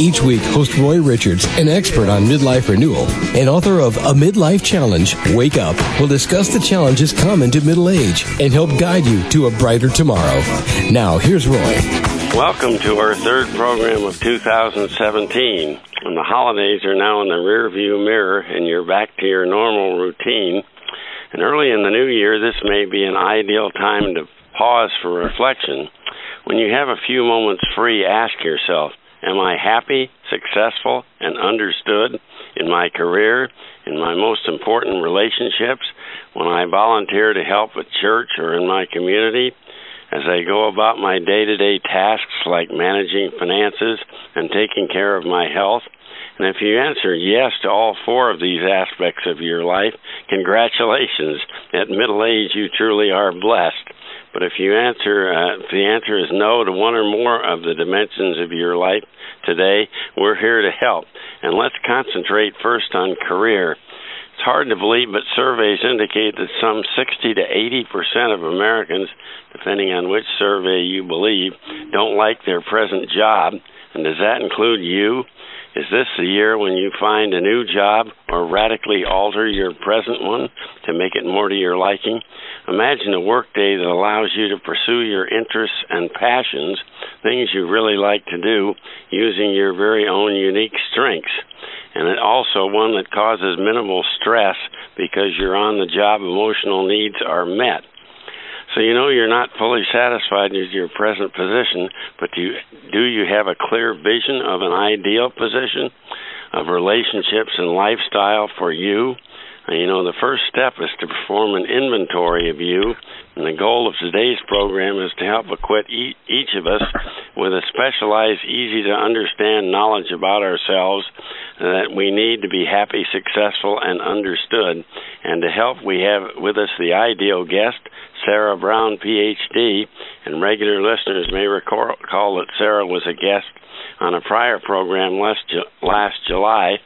Each week, host Roy Richards, an expert on midlife renewal and author of A Midlife Challenge, Wake Up, will discuss the challenges common to middle age and help guide you to a brighter tomorrow. Now, here's Roy. Welcome to our third program of 2017. And the holidays are now in the rearview mirror, and you're back to your normal routine. And early in the new year, this may be an ideal time to pause for reflection. When you have a few moments free, ask yourself, Am I happy, successful, and understood in my career, in my most important relationships, when I volunteer to help at church or in my community, as I go about my day to day tasks like managing finances and taking care of my health? And if you answer yes to all four of these aspects of your life, congratulations. At middle age, you truly are blessed. But if you answer, uh, if the answer is no to one or more of the dimensions of your life today, we're here to help. And let's concentrate first on career. It's hard to believe, but surveys indicate that some 60 to 80 percent of Americans, depending on which survey you believe, don't like their present job. And does that include you? Is this the year when you find a new job or radically alter your present one to make it more to your liking? Imagine a workday that allows you to pursue your interests and passions, things you really like to do, using your very own unique strengths. And it also one that causes minimal stress because your on the job emotional needs are met. So you know you're not fully satisfied with your present position, but do you, do you have a clear vision of an ideal position of relationships and lifestyle for you? And, you know, the first step is to perform an inventory of you, and the goal of today's program is to help equip each of us with a specialized, easy to understand knowledge about ourselves that we need to be happy, successful, and understood. And to help, we have with us the ideal guest, Sarah Brown, PhD, and regular listeners may recall that Sarah was a guest on a prior program last, last July.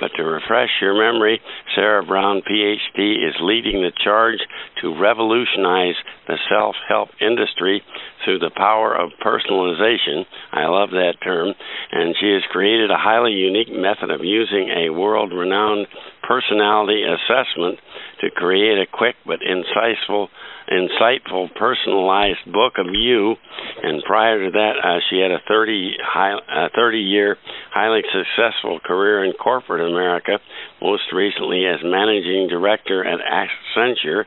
But to refresh your memory, Sarah Brown, PhD, is leading the charge to revolutionize the self help industry through the power of personalization. I love that term. And she has created a highly unique method of using a world renowned personality assessment to create a quick but insightful insightful, personalized book of you. And prior to that, uh, she had a 30, high, uh, 30 year highly successful career in corporate America, most recently as managing director at Accenture.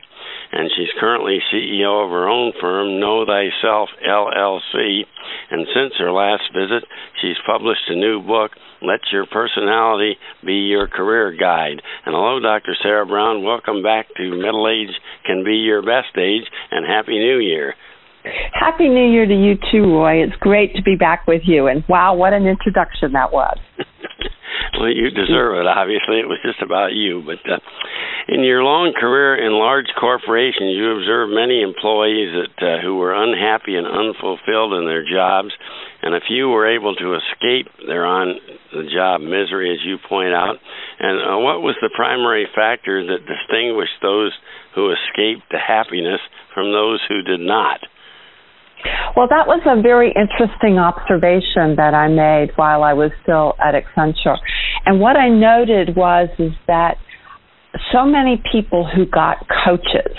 And she's currently CEO of her own firm, Know Thyself LLC. And since her last visit, she's published a new book let your personality be your career guide. And hello, Dr. Sarah Brown. Welcome back to Middle Age Can Be Your Best Age, and Happy New Year. Happy New Year to you too, Roy. It's great to be back with you. And wow, what an introduction that was. well, you deserve it. Obviously, it was just about you. But uh, in your long career in large corporations, you observed many employees that uh, who were unhappy and unfulfilled in their jobs, and a few were able to escape their on the job misery, as you point out. And uh, what was the primary factor that distinguished those who escaped the happiness from those who did not? Well, that was a very interesting observation that I made while I was still at Accenture. And what I noted was is that so many people who got coaches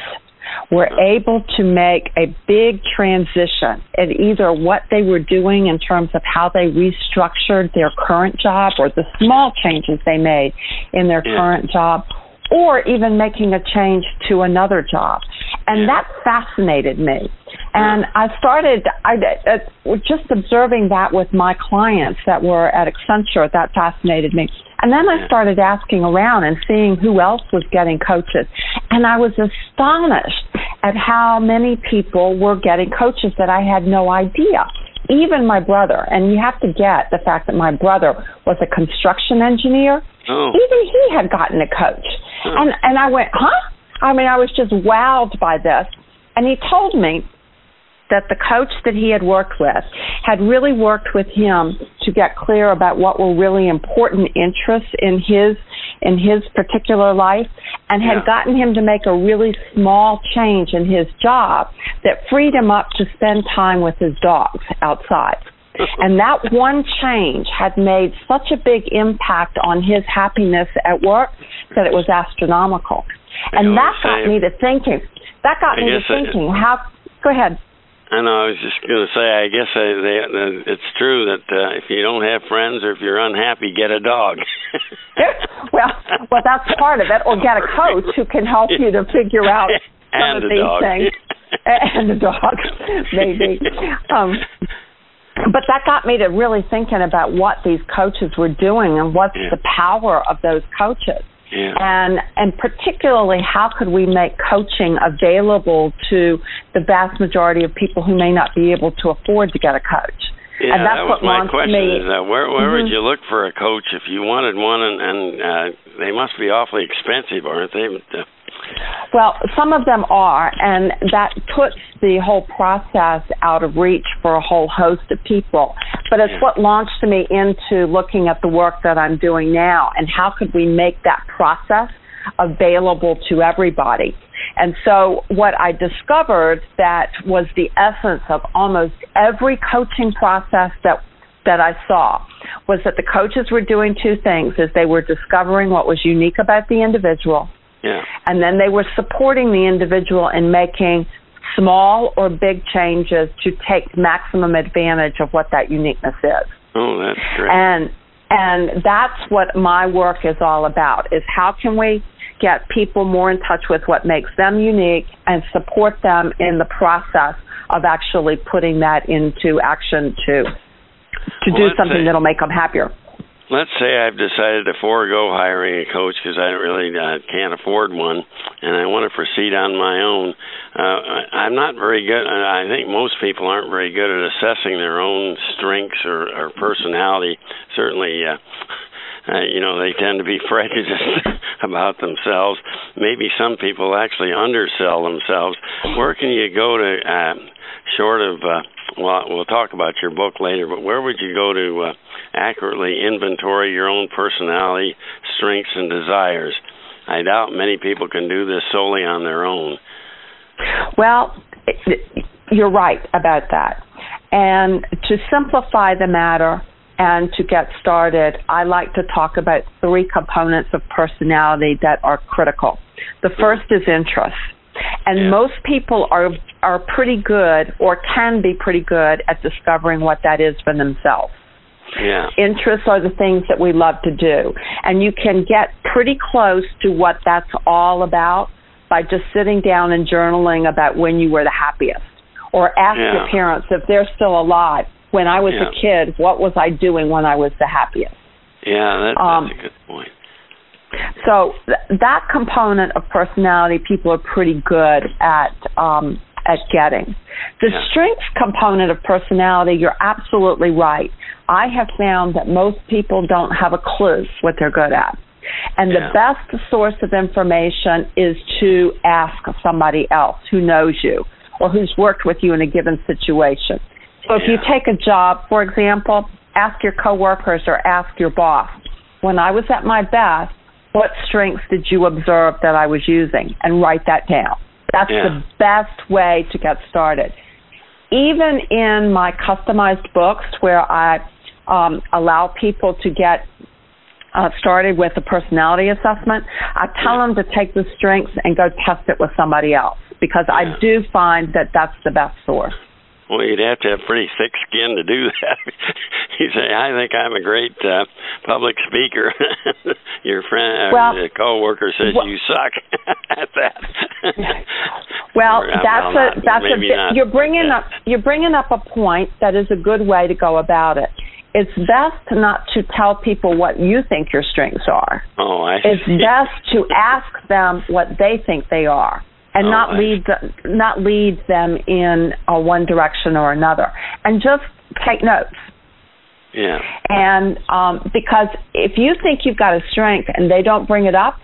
were able to make a big transition in either what they were doing in terms of how they restructured their current job or the small changes they made in their yeah. current job or even making a change to another job. And that fascinated me. And I started I, uh, just observing that with my clients that were at Accenture. That fascinated me. And then I started asking around and seeing who else was getting coaches. And I was astonished at how many people were getting coaches that I had no idea. Even my brother, and you have to get the fact that my brother was a construction engineer. Oh. Even he had gotten a coach. Oh. And and I went, huh? I mean, I was just wowed by this. And he told me that the coach that he had worked with had really worked with him to get clear about what were really important interests in his in his particular life and had Yeah. gotten him to make a really small change in his job that freed him up to spend time with his dogs outside. And that one change had made such a big impact on his happiness at work that it was astronomical. And always that got me to thinking. That got I me to thinking. How? Go ahead. I know. I was just going to say. I guess I, they, uh, it's true that uh, if you don't have friends or if you're unhappy, get a dog. well, well, that's part of it. Or get a coach who can help you to figure out some And of these dog. things. and a dog, maybe. Um, but that got me to really thinking about what these coaches were doing and what's Yeah. the power of those coaches. Yeah. And and particularly how could we make coaching available to the vast majority of people who may not be able to afford to get a coach. Yeah, and that's that was what my question. me- Is that where where would Mhm. you look for a coach if you wanted one? And, and uh, they must be awfully expensive, aren't they? Uh, Well, some of them are, and that puts the whole process out of reach for a whole host of people. But it's Yeah. what launched me into looking at the work that I'm doing now and how could we make that process available to everybody. And so what I discovered that was the essence of almost every coaching process that that I saw was that the coaches were doing two things is they were discovering what was unique about the individual yeah. and then they were supporting the individual in making small or big changes to take maximum advantage of what that uniqueness is. Oh, that's great. And and that's what my work is all about is how can we get people more in touch with what makes them unique and support them in the process of actually putting that into action to to Well, do something say- that'll make them happier. Let's say I've decided to forego hiring a coach because I really uh, can't afford one, and I want to proceed on my own. Uh, I- I'm not very good. I think most people aren't very good at assessing their own strengths or, or personality. Certainly, uh, uh, you know, they tend to be prejudiced about themselves. Maybe some people actually undersell themselves. Where can you go to, uh, short of? Uh, well, we'll talk about your book later, but where would you go to uh, accurately inventory your own personality, strengths, and desires? I doubt many people can do this solely on their own. Well, you're right about that. And to simplify the matter and to get started, I like to talk about three components of personality that are critical. The first is interest. And Yeah. most people are are pretty good or can be pretty good at discovering what that is for themselves. Yeah. Interests are the things that we love to do. And you can get pretty close to what that's all about by just sitting down and journaling about when you were the happiest. Or ask Yeah. your parents if they're still alive. When I was Yeah. a kid, what was I doing when I was the happiest? Yeah, that, that's Um, a good point. So th- that component of personality, people are pretty good at um, at getting. The Yeah. strengths component of personality, you're absolutely right. I have found that most people don't have a clue what they're good at. And Yeah. the best source of information is to ask somebody else who knows you or who's worked with you in a given situation. So if you take a job, for example, ask your coworkers or ask your boss. When I was at my best, what strengths did you observe that I was using? And write that down. That's Yeah. the best way to get started. Even in my customized books where I um, allow people to get uh, started with a personality assessment, I tell them to take the strengths and go test it with somebody else because Yeah. I do find that that's the best source. Well, you'd have to have pretty thick skin to do that. you say, "I think I'm a great uh, public speaker." Your friend, Well, or the coworker says wh- you suck at that. Well, Or, uh, that's well, a not- that's a not. you're bringing Yeah. up you're bringing up a point that is a good way to go about it. It's best not to tell people what you think your strengths are. Oh, I It's see. best to ask them what they think they are, and Oh, not lead the, not lead them in uh, one direction or another, and just take notes. Yeah. And um, because if you think you've got a strength and they don't bring it up,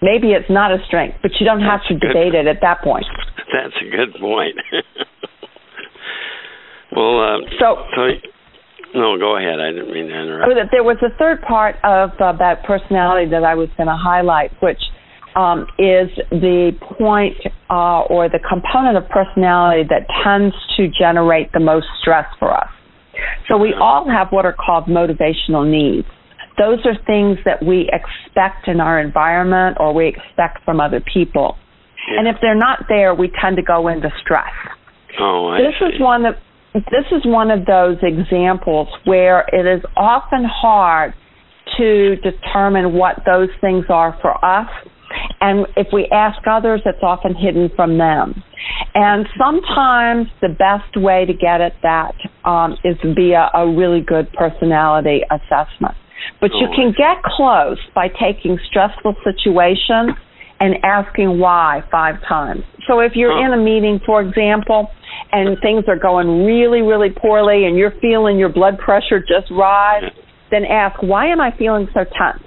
maybe it's not a strength, but you don't have to debate it at that point. That's a good point. well, uh, so, so no, go ahead. I didn't mean to interrupt. Oh, there was a third part of uh, that personality that I was going to highlight, which um, is the point uh, or the component of personality that tends to generate the most stress for us. So we all have what are called motivational needs. Those are things that we expect in our environment or we expect from other people. Yeah. And if they're not there, we tend to go into stress. Oh, I this see. is one of this is one of those examples where it is often hard to determine what those things are for us. And if we ask others, it's often hidden from them. And sometimes the best way to get at that um, is via a really good personality assessment. But you can get close by taking stressful situations and asking why five times. So if you're in a meeting, for example, and things are going really, really poorly and you're feeling your blood pressure just rise, then ask, why am I feeling so tense?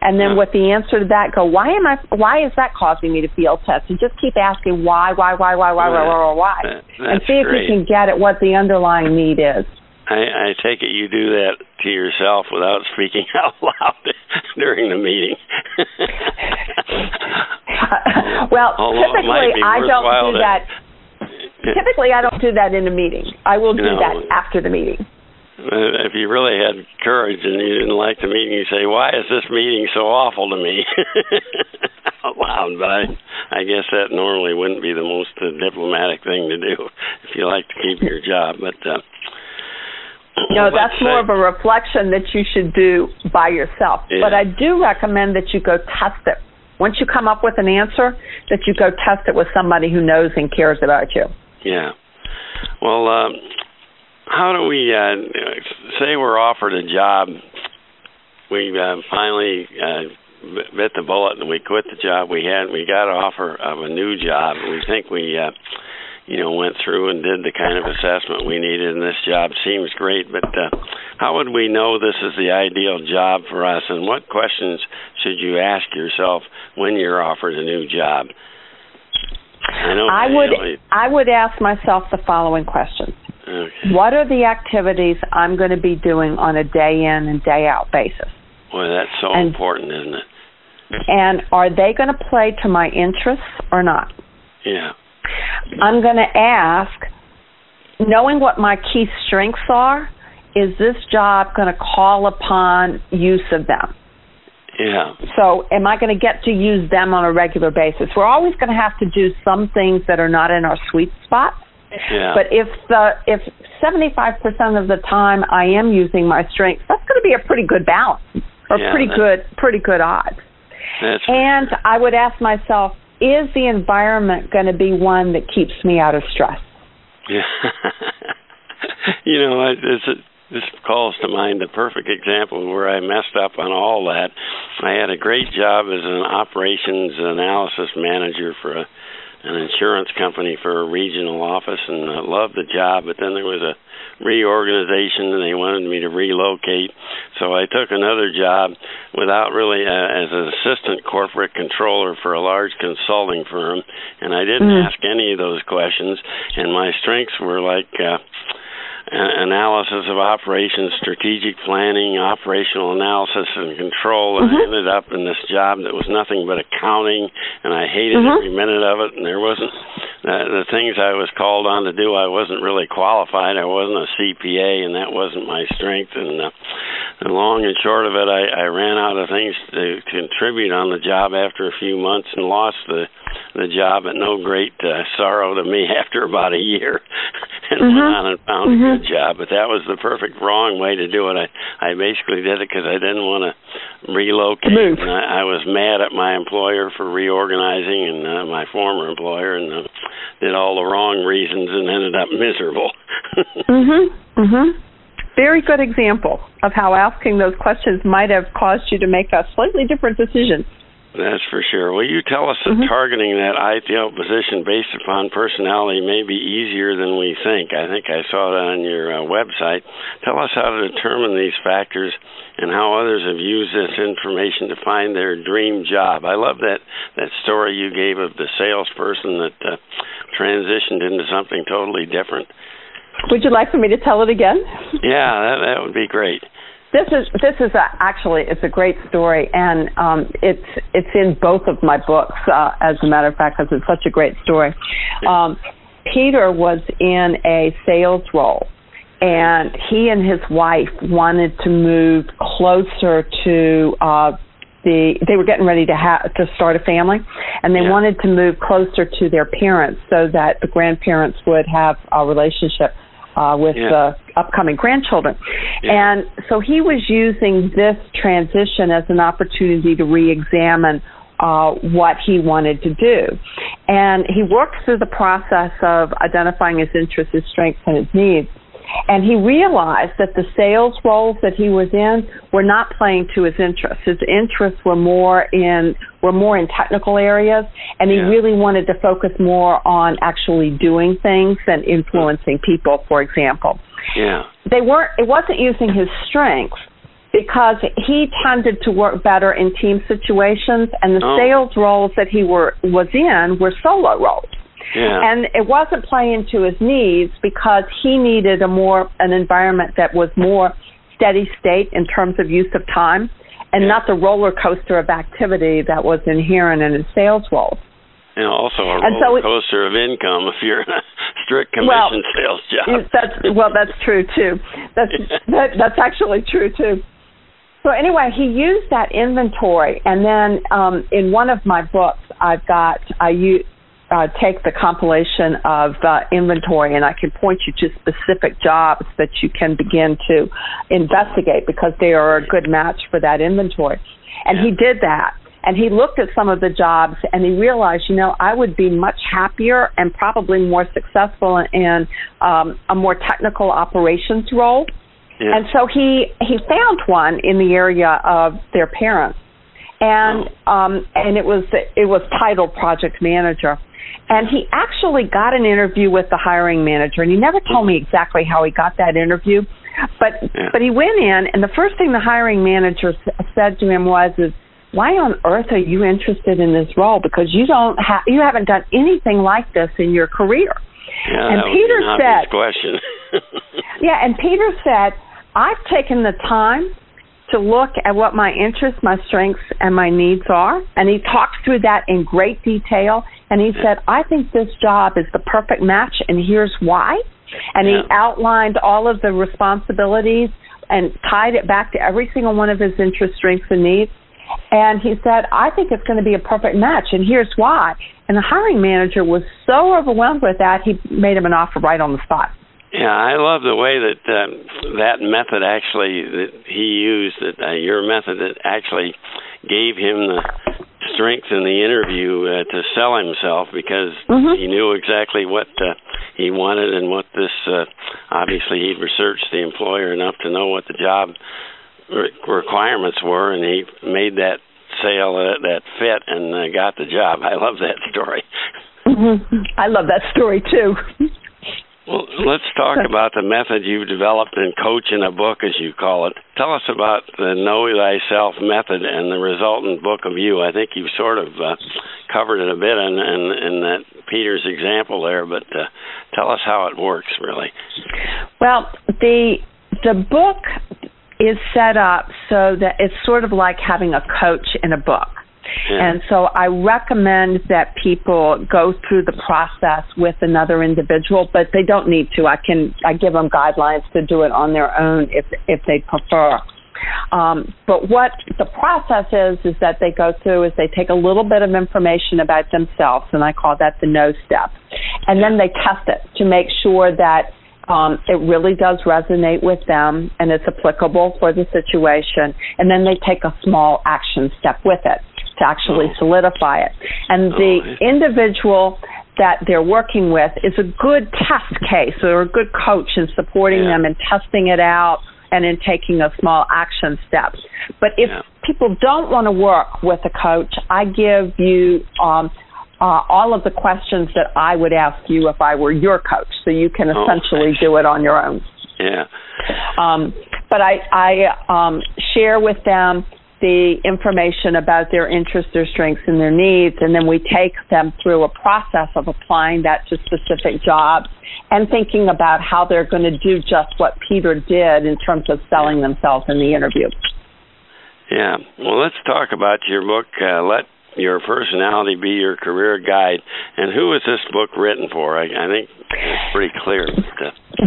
And then with the answer to that, go, why am I, why is that causing me to feel tense? And just keep asking why, why, why, why, why, why, why, why, why. That- And see if great. you can get at what the underlying need is. I, I take it you do that to yourself without speaking out loud during the meeting. well, Although typically I don't do to- that. Typically, I don't do that in a meeting. I will do No. that after the meeting. Uh, if you really had courage and you didn't like the meeting, you say, "Why is this meeting so awful to me?" out loud. But I, I guess that normally wouldn't be the most uh, diplomatic thing to do if you like to keep your job. But uh, No, that's say- more of a reflection that you should do by yourself. Yeah. But I do recommend that you go test it. Once you come up with an answer, that you go test it with somebody who knows and cares about you. Yeah. Well, um, how do we uh, say we're offered a job? We uh, finally uh, bit the bullet and we quit the job we had. We got an offer of a new job. We think we, uh, you know, went through and did the kind of assessment we needed, and this job seems great. But uh, how would we know this is the ideal job for us? And what questions should you ask yourself when you're offered a new job? I know. I you would know, I would ask myself the following questions. Okay. What are the activities I'm going to be doing on a day in and day out basis? Boy, that's so And- important, isn't it? And are they going to play to my interests or not? Yeah. I'm going to ask, knowing what my key strengths are, is this job going to call upon use of them? Yeah. So, am I going to get to use them on a regular basis? We're always going to have to do some things that are not in our sweet spot. Yeah. But if the if 75% of the time I am using my strengths, that's going to be a pretty good balance or Yeah, pretty good pretty good odds. And I would ask myself, is the environment going to be one that keeps me out of stress? yeah. you know, I, this this calls to mind the perfect example where I messed up on all that. I had a great job as an operations analysis manager for a an insurance company for a regional office and I loved the job but then there was a reorganization and they wanted me to relocate so I took another job without really uh, as an assistant corporate controller for a large consulting firm and I didn't Mm. ask any of those questions and my strengths were like uh analysis of operations, strategic planning, operational analysis, and control. And I Mhm. ended up in this job that was nothing but accounting, and I hated Mhm. every minute of it. And there wasn't uh, the things I was called on to do. I wasn't really qualified. I wasn't a CPA, and that wasn't my strength. And uh, the long and short of it, I, I ran out of things to contribute on the job after a few months, and lost the the job at no great uh, sorrow to me after about a year, and Mhm. went on and found Mhm. a good job. But that was the perfect wrong way to do it. I I basically did it because I didn't want to relocate. Move. And I, I was mad at my employer for reorganizing, and uh, my former employer, and uh, did all the wrong reasons, and ended up miserable. Mhm. Mhm. Very good example of how asking those questions might have caused you to make a slightly different decision. That's for sure. Will you tell us that mm-hmm. targeting that ideal position based upon personality may be easier than we think? I think I saw that on your uh, website. Tell us how to determine these factors and how others have used this information to find their dream job. I love that that story you gave of the salesperson that uh, transitioned into something totally different. Would you like for me to tell it again? yeah, that, that would be great. This is this is a, actually it's a great story, and um, it's it's in both of my books. Uh, as a matter of fact, because it's such a great story. Um, Peter was in a sales role, and he and his wife wanted to move closer to uh, the. They were getting ready to have to start a family, and they yeah. wanted to move closer to their parents so that the grandparents would have a relationship uh, with yeah. the upcoming grandchildren. Yeah. And so he was using this transition as an opportunity to re examine uh, what he wanted to do. And he worked through the process of identifying his interests, his strengths, and his needs. And he realized that the sales roles that he was in were not playing to his interests. His interests were more in were more in technical areas, and he yeah. really wanted to focus more on actually doing things and influencing people. For example, yeah, they weren't. It wasn't using his strengths because he tended to work better in team situations, and the oh. sales roles that he were was in were solo roles. Yeah. And it wasn't playing to his needs because he needed a more an environment that was more steady state in terms of use of time and yeah. not the roller coaster of activity that was inherent in his sales role. And also a and roller so coaster of income if you're in a strict commission well, sales job. That's well, that's true too. That's that, that's actually true too. So anyway, he used that inventory, and then um, in one of my books, I've got I use uh, take the compilation of uh, inventory and I can point you to specific jobs that you can begin to investigate because they are a good match for that inventory. And he did that. And he looked at some of the jobs and he realized, you know, I would be much happier and probably more successful in um, a more technical operations role. Yeah. And so he he found one in the area of their parents, and um, and it was it was titled project manager. And he actually got an interview with the hiring manager, and he never told me exactly how he got that interview. But yeah. but he went in, and the first thing the hiring manager said to him was, "Is why on earth are you interested in this role? Because you don't have you haven't done anything like this in your career." Yeah, and that Peter was said, question. yeah, and Peter said, "I've taken the time." To look at what my interests, my strengths, and my needs are. And he talked through that in great detail. And he said, I think this job is the perfect match, and here's why. And yeah. he outlined all of the responsibilities and tied it back to every single one of his interests, strengths, and needs. And he said, I think it's going to be a perfect match, and here's why. And the hiring manager was so overwhelmed with that, he made him an offer right on the spot. Yeah, I love the way that um, that method actually that he used, that uh, your method that actually gave him the strength in the interview uh, to sell himself because mm-hmm. he knew exactly what uh, he wanted and what this. Uh, obviously, he'd researched the employer enough to know what the job re- requirements were, and he made that sale uh, that fit and uh, got the job. I love that story. Mm-hmm. I love that story too. Well, let's talk about the method you've developed in coaching a Book, as you call it. Tell us about the Know Thyself method and the resultant book of you. I think you've sort of uh, covered it a bit in, in, in that Peter's example there, but uh, tell us how it works, really. Well, the the book is set up so that it's sort of like having a coach in a book. And so I recommend that people go through the process with another individual, but they don't need to. I can I give them guidelines to do it on their own if if they prefer. Um, but what the process is is that they go through is they take a little bit of information about themselves, and I call that the no step, and then they test it to make sure that um, it really does resonate with them and it's applicable for the situation, and then they take a small action step with it to actually oh. solidify it. And the oh, individual that they're working with is a good test case or a good coach in supporting yeah. them and testing it out and in taking a small action step. But if Yeah. people don't want to work with a coach, I give you um, uh, all of the questions that I would ask you if I were your coach, so you can Oh, essentially do it on your own. Yeah. Um, but I, I um, share with them the information about their interests, their strengths, and their needs, and then we take them through a process of applying that to specific jobs and thinking about how they're going to do just what Peter did in terms of selling themselves in the interview. Yeah. Well, let's talk about your book. Uh, Let your personality be your career guide. And who is this book written for? I, I think it's pretty clear.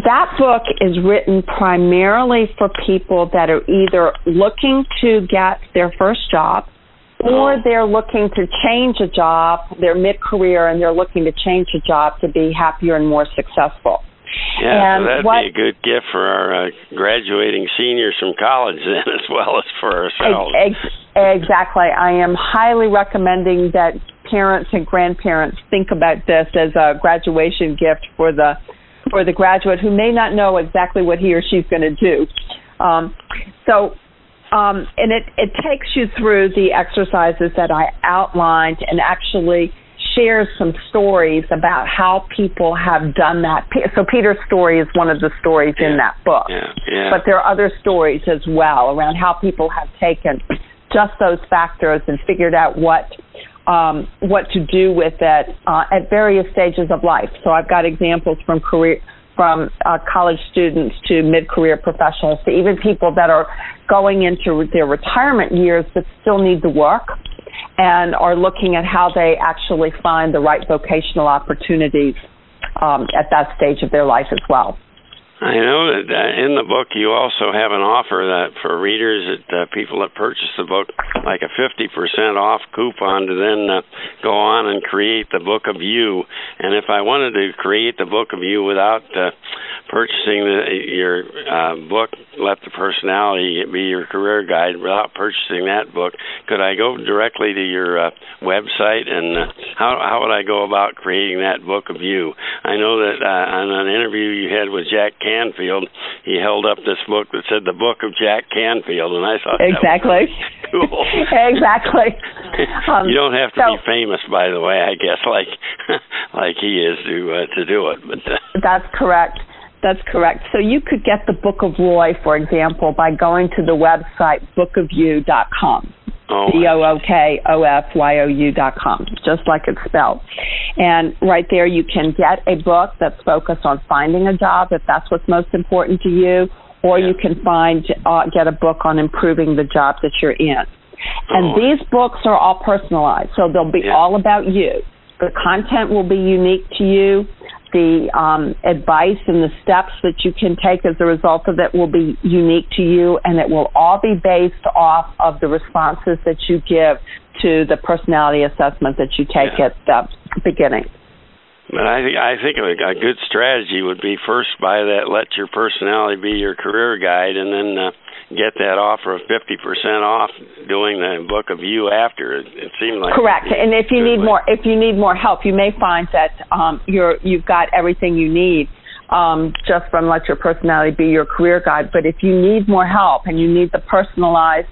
That book is written primarily for people that are either looking to get their first job or Oh. they're looking to change a job, they're mid career and they're looking to change a job to be happier and more successful. Yeah, And so that'd what- be a good gift for our uh, graduating seniors from college, then, as well as for ourselves. Ex- exactly. I am highly recommending that parents and grandparents think about this as a graduation gift for the for the graduate who may not know exactly what he or she's going to do. Um, so, um, and it, it takes you through the exercises that I outlined and actually shares some stories about how people have done that. So Peter's story is one of the stories in that book Yeah, yeah. but there are other stories as well around how people have taken just those factors and figured out what um, what to do with it uh, at various stages of life. So I've got examples from career from uh, college students to mid-career professionals to even people that are going into their retirement years but still need to work and are looking at how they actually find the right vocational opportunities um, at that stage of their life as well. I know that in the book you also have an offer that for readers that uh, people that purchase the book, like a 50% off coupon to then uh, go on and create the book of you. And if I wanted to create the book of you without uh, purchasing the, your uh, book, Let the Personality Be Your Career Guide, without purchasing that book, could I go directly to your uh, website and uh, how how would I go about creating that book of you? I know that uh, on an interview you had with Jack Canfield, he held up this book that said the Book of Jack Canfield, and I thought Exactly. cool. exactly. Um, you don't have to so- be famous, by the way. I guess like like he is to uh, to do it, but. Uh, That's correct. That's correct. So you could get the Book of Roy, for example, by going to the website bookofyou.com. Oh, B O O K O F Y O U dot com, just like it's spelled. And right there, you can get a book that's focused on finding a job if that's what's most important to you, or Yeah. you can find uh, get a book on improving the job that you're in. And Oh. these books are all personalized, so they'll be Yeah. all about you. The content will be unique to you. The um, advice and the steps that you can take as a result of it will be unique to you, and it will all be based off of the responses that you give to the personality assessment that you take Yeah. at the beginning. But I think I think a, a good strategy would be first buy that let your personality be your career guide, and then uh, get that offer of fifty percent off doing the book of you after. It, it seemed like Correct. And if you need way. more, if you need more help, you may find that um, you're you've got everything you need um, just from let your personality be your career guide. But if you need more help and you need the personalized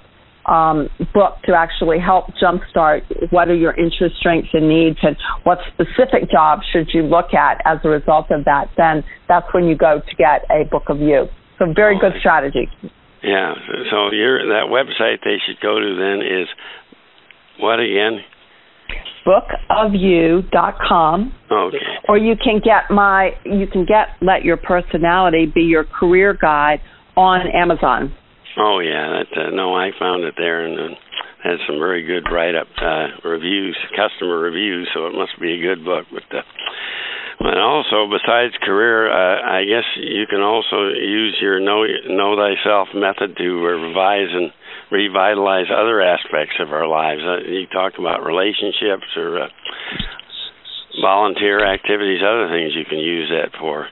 um, book to actually help jumpstart what are your interests, strengths, and needs, and what specific jobs should you look at as a result of that, then that's when you go to get a book of you. So very Oh, good strategy. Yeah. So, your that website they should go to then is what again? Bookofyou.com. Okay. or you can get my you can get let your personality be your career guide on Amazon. Oh yeah, that uh, no, I found it there and uh, had some very good write-up uh, reviews, customer reviews. So it must be a good book. But uh, and also besides career, uh, I guess you can also use your know know thyself method to revise and revitalize other aspects of our lives. Uh, you talk about relationships or uh, volunteer activities, other things you can use that for.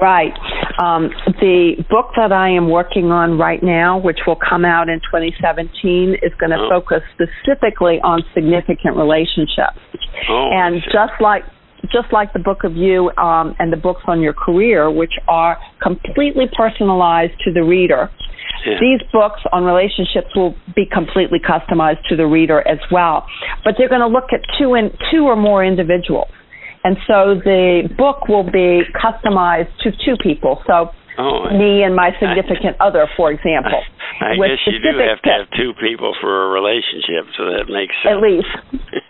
Right. Um, the book that I am working on right now, which will come out in 2017, is going to Oh. focus specifically on significant relationships. Oh, and just like just like the book of you um, and the books on your career, which are completely personalized to the reader. Yeah. These books on relationships will be completely customized to the reader as well, but they're going to look at two and two or more individuals, and so the book will be customized to two people. So Oh, me and my significant I, other, for example. I, I guess you do have to have two people for a relationship, so that makes sense. At least.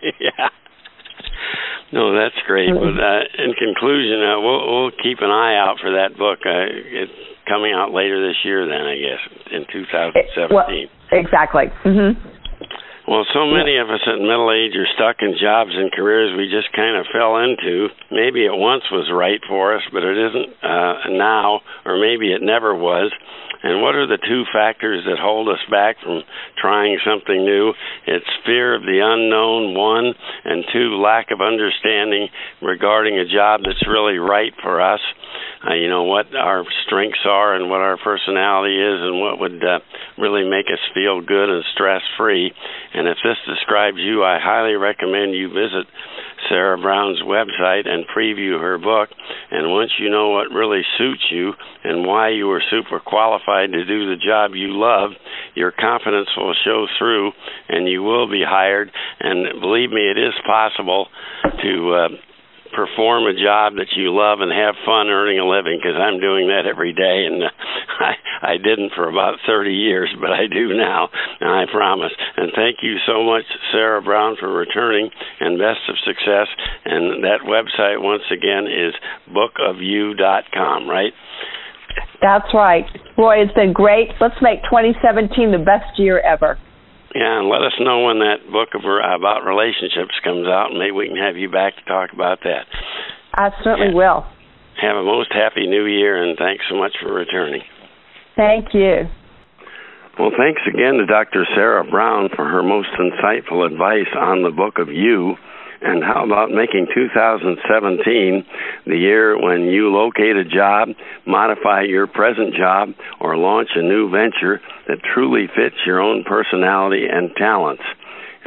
No, that's great. But uh, in conclusion, uh, we'll, we'll keep an eye out for that book. Uh, it's coming out later this year, then I guess in 2017. Well, exactly. Mm-hmm. Well, so many of us at middle age are stuck in jobs and careers we just kind of fell into. Maybe it once was right for us, but it isn't uh, now, or maybe it never was. And what are the two factors that hold us back from trying something new? It's fear of the unknown, one, and two, lack of understanding regarding a job that's really right for us uh, you know what our strengths are and what our personality is and what would uh, really make us feel good and stress free. And if this describes you, I highly recommend you visit Sarah Brown's website and preview her book. And once you know what really suits you and why you are super qualified to do the job you love, your confidence will show through and you will be hired. And believe me, it is possible to uh, perform a job that you love and have fun earning a living because I'm doing that every day and uh, I I didn't for about 30 years but I do now and I promise. And thank you so much Sarah Brown for returning and best of success. And that website once again is bookofyou.com right? That's right. Roy it's been great. Let's make 2017 the best year ever yeah, and let us know when that book of, about relationships comes out, and maybe we can have you back to talk about that. I certainly yeah. will. Have a most happy new year, and thanks so much for returning. Thank you. Well, thanks again to Dr. Sarah Brown for her most insightful advice on the book of you. And how about making 2017 the year when you locate a job, modify your present job, or launch a new venture that truly fits your own personality and talents?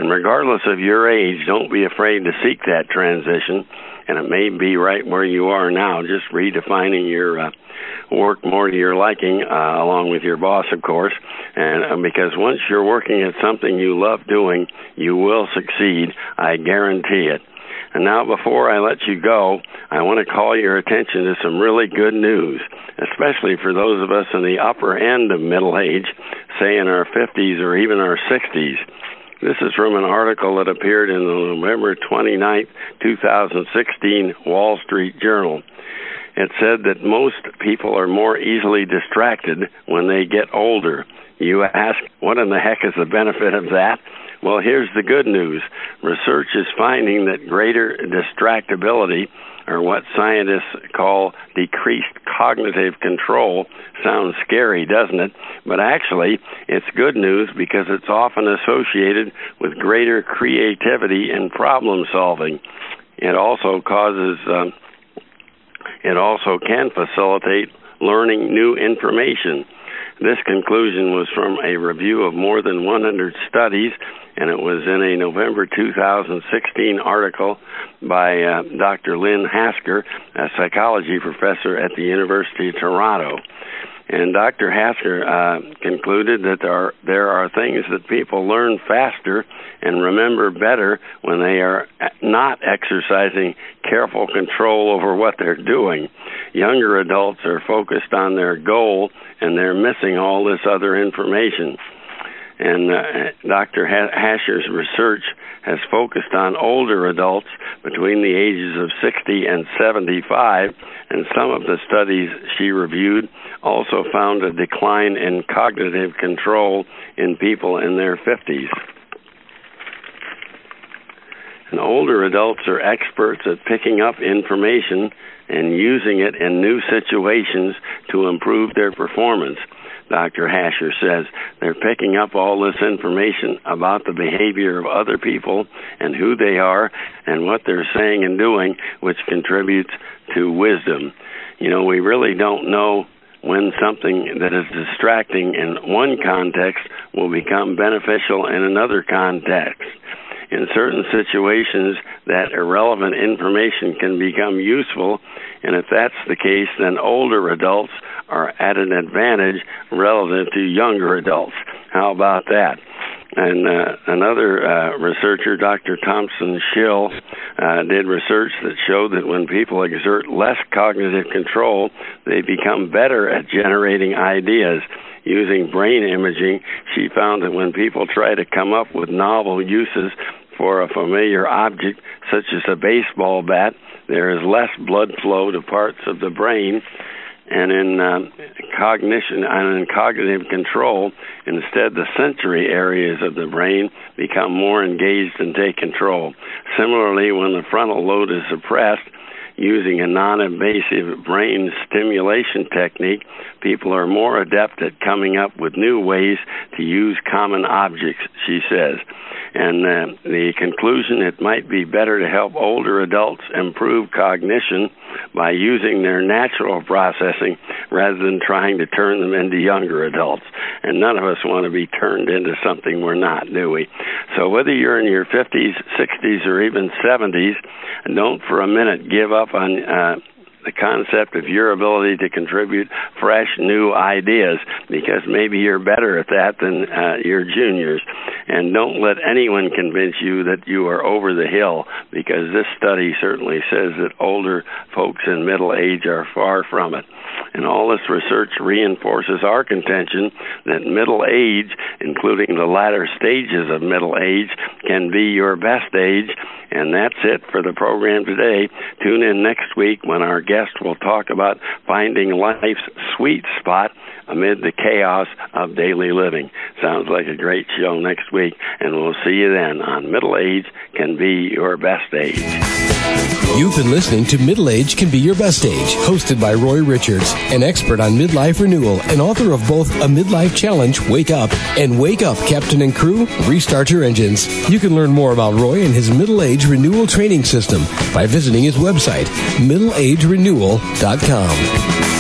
And regardless of your age, don't be afraid to seek that transition. And it may be right where you are now, just redefining your uh, work more to your liking, uh, along with your boss, of course. And uh, because once you're working at something you love doing, you will succeed. I guarantee it. And now, before I let you go, I want to call your attention to some really good news, especially for those of us in the upper end of middle age, say in our 50s or even our 60s. This is from an article that appeared in the November 29, 2016 Wall Street Journal. It said that most people are more easily distracted when they get older. You ask, what in the heck is the benefit of that? Well, here's the good news. Research is finding that greater distractibility, or what scientists call decreased cognitive control, sounds scary, doesn't it? But actually, it's good news because it's often associated with greater creativity and problem solving. It also causes um, it also can facilitate learning new information. This conclusion was from a review of more than 100 studies, and it was in a November 2016 article by uh, Dr. Lynn Hasher, a psychology professor at the University of Toronto. And Dr. Hasher uh, concluded that there are, there are things that people learn faster and remember better when they are not exercising careful control over what they're doing. Younger adults are focused on their goal and they're missing all this other information. And uh, Dr. Hasher's research has focused on older adults between the ages of 60 and 75, and some of the studies she reviewed also found a decline in cognitive control in people in their 50s. And older adults are experts at picking up information and using it in new situations to improve their performance. Dr. Hasher says they're picking up all this information about the behavior of other people and who they are and what they're saying and doing, which contributes to wisdom. You know, we really don't know when something that is distracting in one context will become beneficial in another context. In certain situations, that irrelevant information can become useful. And if that's the case, then older adults are at an advantage relative to younger adults. How about that? And uh, another uh, researcher, Dr. Thompson Schill, uh, did research that showed that when people exert less cognitive control, they become better at generating ideas. Using brain imaging, she found that when people try to come up with novel uses for a familiar object, such as a baseball bat, there is less blood flow to parts of the brain and in uh, cognition and in cognitive control, instead the sensory areas of the brain become more engaged and take control. Similarly, when the frontal lobe is suppressed, using a non-invasive brain stimulation technique, people are more adept at coming up with new ways to use common objects, she says. And uh, the conclusion it might be better to help older adults improve cognition by using their natural processing rather than trying to turn them into younger adults. And none of us want to be turned into something we're not, do we? So whether you're in your 50s, 60s, or even 70s, don't for a minute give up on uh, the concept of your ability to contribute fresh, new ideas because maybe you're better at that than uh, your juniors. And don't let anyone convince you that you are over the hill because this study certainly says that older folks in middle age are far from it. And all this research reinforces our contention that middle age, including the latter stages of middle age, can be your best age. And that's it for the program today. Tune in next week when our guest will talk about finding life's sweet spot amid the chaos of daily living. Sounds like a great show next week, and we'll see you then on Middle Age Can Be Your Best Age. You've been listening to Middle Age Can Be Your Best Age, hosted by Roy Richards, an expert on midlife renewal and author of both A Midlife Challenge, Wake Up, and Wake Up, Captain and Crew, Restart Your Engines. You can learn more about Roy and his middle age renewal training system by visiting his website, middleagerenewal.com.